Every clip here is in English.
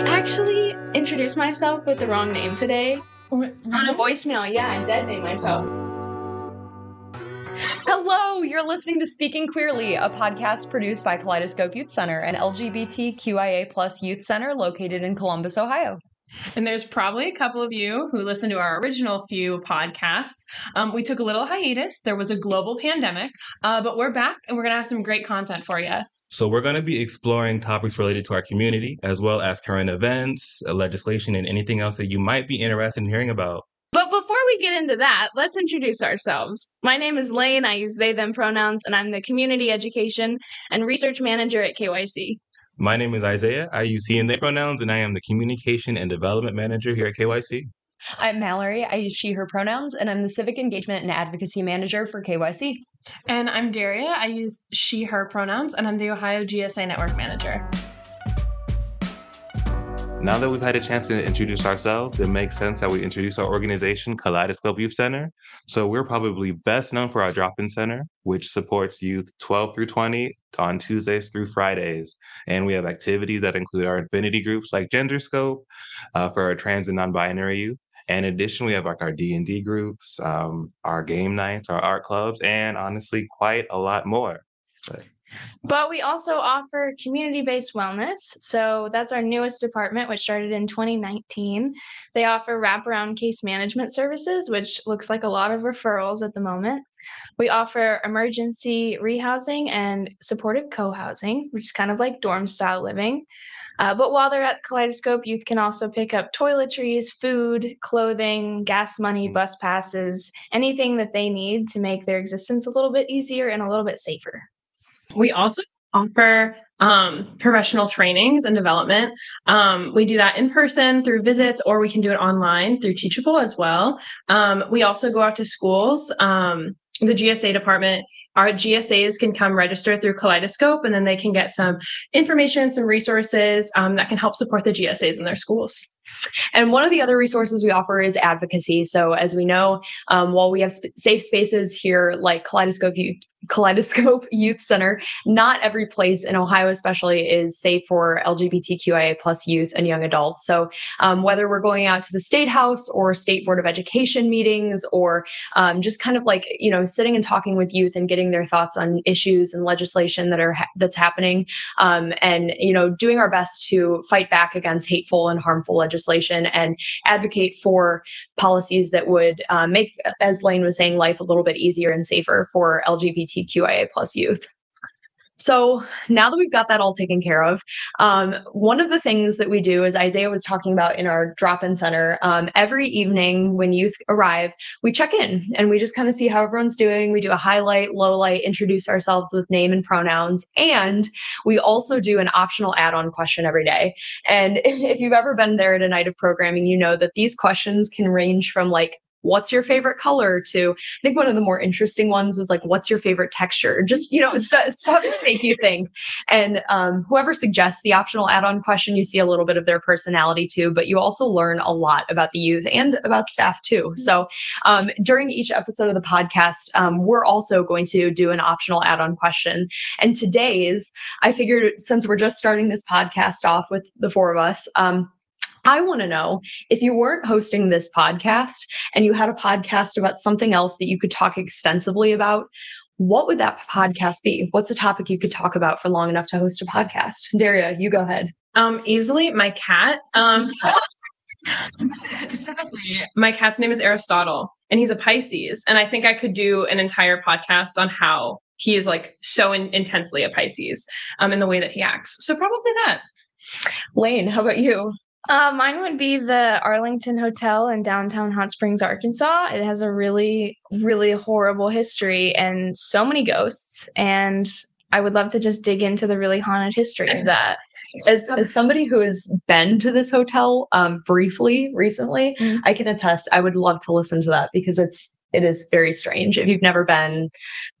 I actually introduced myself with the wrong name today on a voicemail. Yeah, I dead named myself. Hello, you're listening to Speaking Queerly, a podcast produced by Kaleidoscope Youth Center, an LGBTQIA plus youth center located in Columbus, Ohio. And there's probably a couple of you who listened to our original few podcasts. Um, we took a little hiatus. There was a global pandemic, uh, but we're back and we're going to have some great content for you. So, we're going to be exploring topics related to our community, as well as current events, uh, legislation, and anything else that you might be interested in hearing about. But before we get into that, let's introduce ourselves. My name is Lane. I use they, them pronouns, and I'm the Community Education and Research Manager at KYC. My name is Isaiah. I use he and they pronouns, and I am the Communication and Development Manager here at KYC. I'm Mallory. I use she, her pronouns, and I'm the Civic Engagement and Advocacy Manager for KYC. And I'm Daria. I use she, her pronouns, and I'm the Ohio GSA Network Manager. Now that we've had a chance to introduce ourselves, it makes sense that we introduce our organization, Kaleidoscope Youth Center. So we're probably best known for our drop-in center, which supports youth 12 through 20 on Tuesdays through Fridays. And we have activities that include our affinity groups like GenderScope uh, for our trans and non-binary youth. And in addition, we have like our D&D groups, um, our game nights, our art clubs, and honestly, quite a lot more. But we also offer community based wellness. So that's our newest department, which started in 2019. They offer wraparound case management services, which looks like a lot of referrals at the moment. We offer emergency rehousing and supportive co housing, which is kind of like dorm style living. Uh, but while they're at Kaleidoscope, youth can also pick up toiletries, food, clothing, gas money, bus passes, anything that they need to make their existence a little bit easier and a little bit safer. We also offer um, professional trainings and development. Um, we do that in person through visits, or we can do it online through Teachable as well. Um, we also go out to schools. Um, the GSA department, our GSAs can come register through Kaleidoscope, and then they can get some information, some resources um, that can help support the GSAs in their schools. And one of the other resources we offer is advocacy. So, as we know, um, while we have sp- safe spaces here like Kaleidoscope Youth, Kaleidoscope Youth Center, not every place in Ohio, especially, is safe for LGBTQIA plus youth and young adults. So, um, whether we're going out to the state house or state board of education meetings, or um, just kind of like you know sitting and talking with youth and getting their thoughts on issues and legislation that are ha- that's happening, um, and you know doing our best to fight back against hateful and harmful legislation and advocate for policies that would uh, make, as Lane was saying, life a little bit easier and safer for LGBTQIA plus youth. So now that we've got that all taken care of, um, one of the things that we do, as Isaiah was talking about in our drop-in center, um, every evening when youth arrive, we check in and we just kind of see how everyone's doing. We do a highlight, low light, introduce ourselves with name and pronouns, and we also do an optional add-on question every day. And if you've ever been there at a night of programming, you know that these questions can range from like what's your favorite color to i think one of the more interesting ones was like what's your favorite texture? Just you know st- stuff to make you think. And um, whoever suggests the optional add-on question you see a little bit of their personality too but you also learn a lot about the youth and about staff too. So um, during each episode of the podcast um, we're also going to do an optional add-on question. And today's i figured since we're just starting this podcast off with the four of us um, I want to know if you weren't hosting this podcast and you had a podcast about something else that you could talk extensively about, what would that podcast be? What's a topic you could talk about for long enough to host a podcast? Daria, you go ahead. Um, easily, my cat. Um, specifically, my cat's name is Aristotle, and he's a Pisces. And I think I could do an entire podcast on how he is like so in- intensely a Pisces um, in the way that he acts. So probably that. Lane, how about you? Uh, mine would be the Arlington Hotel in downtown Hot Springs, Arkansas. It has a really, really horrible history and so many ghosts. And I would love to just dig into the really haunted history of that. As, as somebody who has been to this hotel um, briefly recently, Mhm. I can attest. I would love to listen to that because it's it is very strange. If you've never been,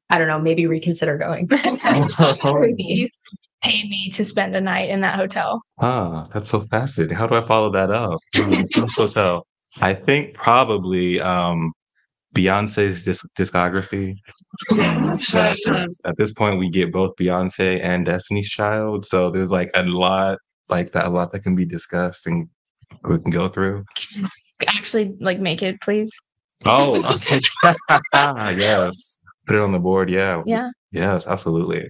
I don't know, maybe reconsider going. Please pay me to spend a night in that hotel. Ah, that's so fascinating. How do I follow that up? Hmm, Hotel. I think probably um, Beyonce's disc- discography. At this point, we get both Beyonce and Destiny's Child, so there's like a lot like that a lot that can be discussed and we can go through. Actually, like make it, please. Oh, yes. Put it on the board. Yeah. Yeah. Yes, absolutely.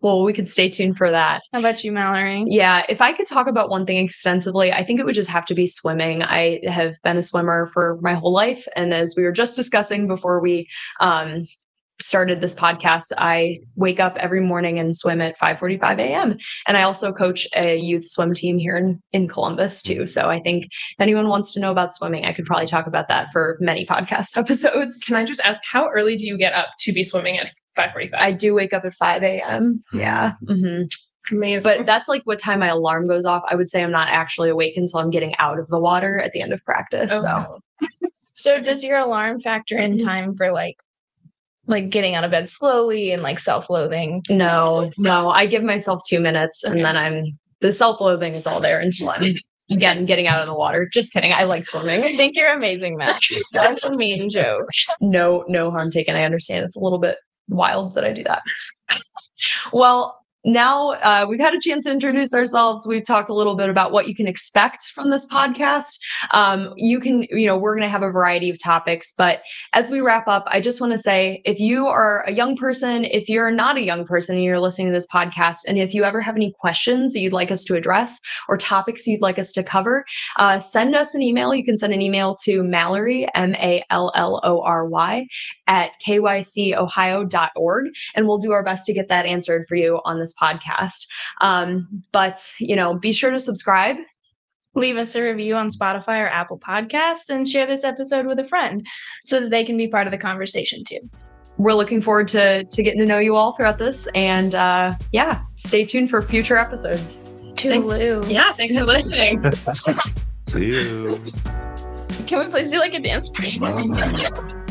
Well, we could stay tuned for that. How about you, Mallory? Yeah, if I could talk about one thing extensively, I think it would just have to be swimming. I have been a swimmer for my whole life. And as we were just discussing before we um, started this podcast, I wake up every morning and swim at 5:45 a.m. And I also coach a youth swim team here in, in Columbus too. So I think if anyone wants to know about swimming, I could probably talk about that for many podcast episodes. Can I just ask how early do you get up to be swimming at 5:45? I do wake up at 5 a.m. Yeah. hmm Amazing. But that's like what time my alarm goes off. I would say I'm not actually awake until I'm getting out of the water at the end of practice. So So does your alarm factor in time for like like getting out of bed slowly and like self-loathing? no, no, I give myself two minutes and Okay. then I'm the self-loathing is all there until I'm again getting out of the water. Just kidding. I like swimming. I think you're amazing, Matt. That's a mean joke. no, no harm taken. I understand it's a little bit wild that I do that. well, now uh, we've had a chance to introduce ourselves. We've talked a little bit about what you can expect from this podcast. Um, you can, you know, we're going to have a variety of topics, but as we wrap up, I just want to say if you are a young person, if you're not a young person and you're listening to this podcast, and if you ever have any questions that you'd like us to address or topics you'd like us to cover, uh, send us an email. You can send an email to Mallory, M A L L O R Y, at kycohio.org, and we'll do our best to get that answered for you on this podcast. Um, but, you know, be sure to subscribe. Leave us a review on Spotify or Apple Podcasts and share this episode with a friend so that they can be part of the conversation too. We're looking forward to, to getting to know you all throughout this. And uh, yeah, stay tuned for future episodes. Thanks. Toodaloo. yeah, thanks for listening. See you. Can we please do like a dance break? Bye.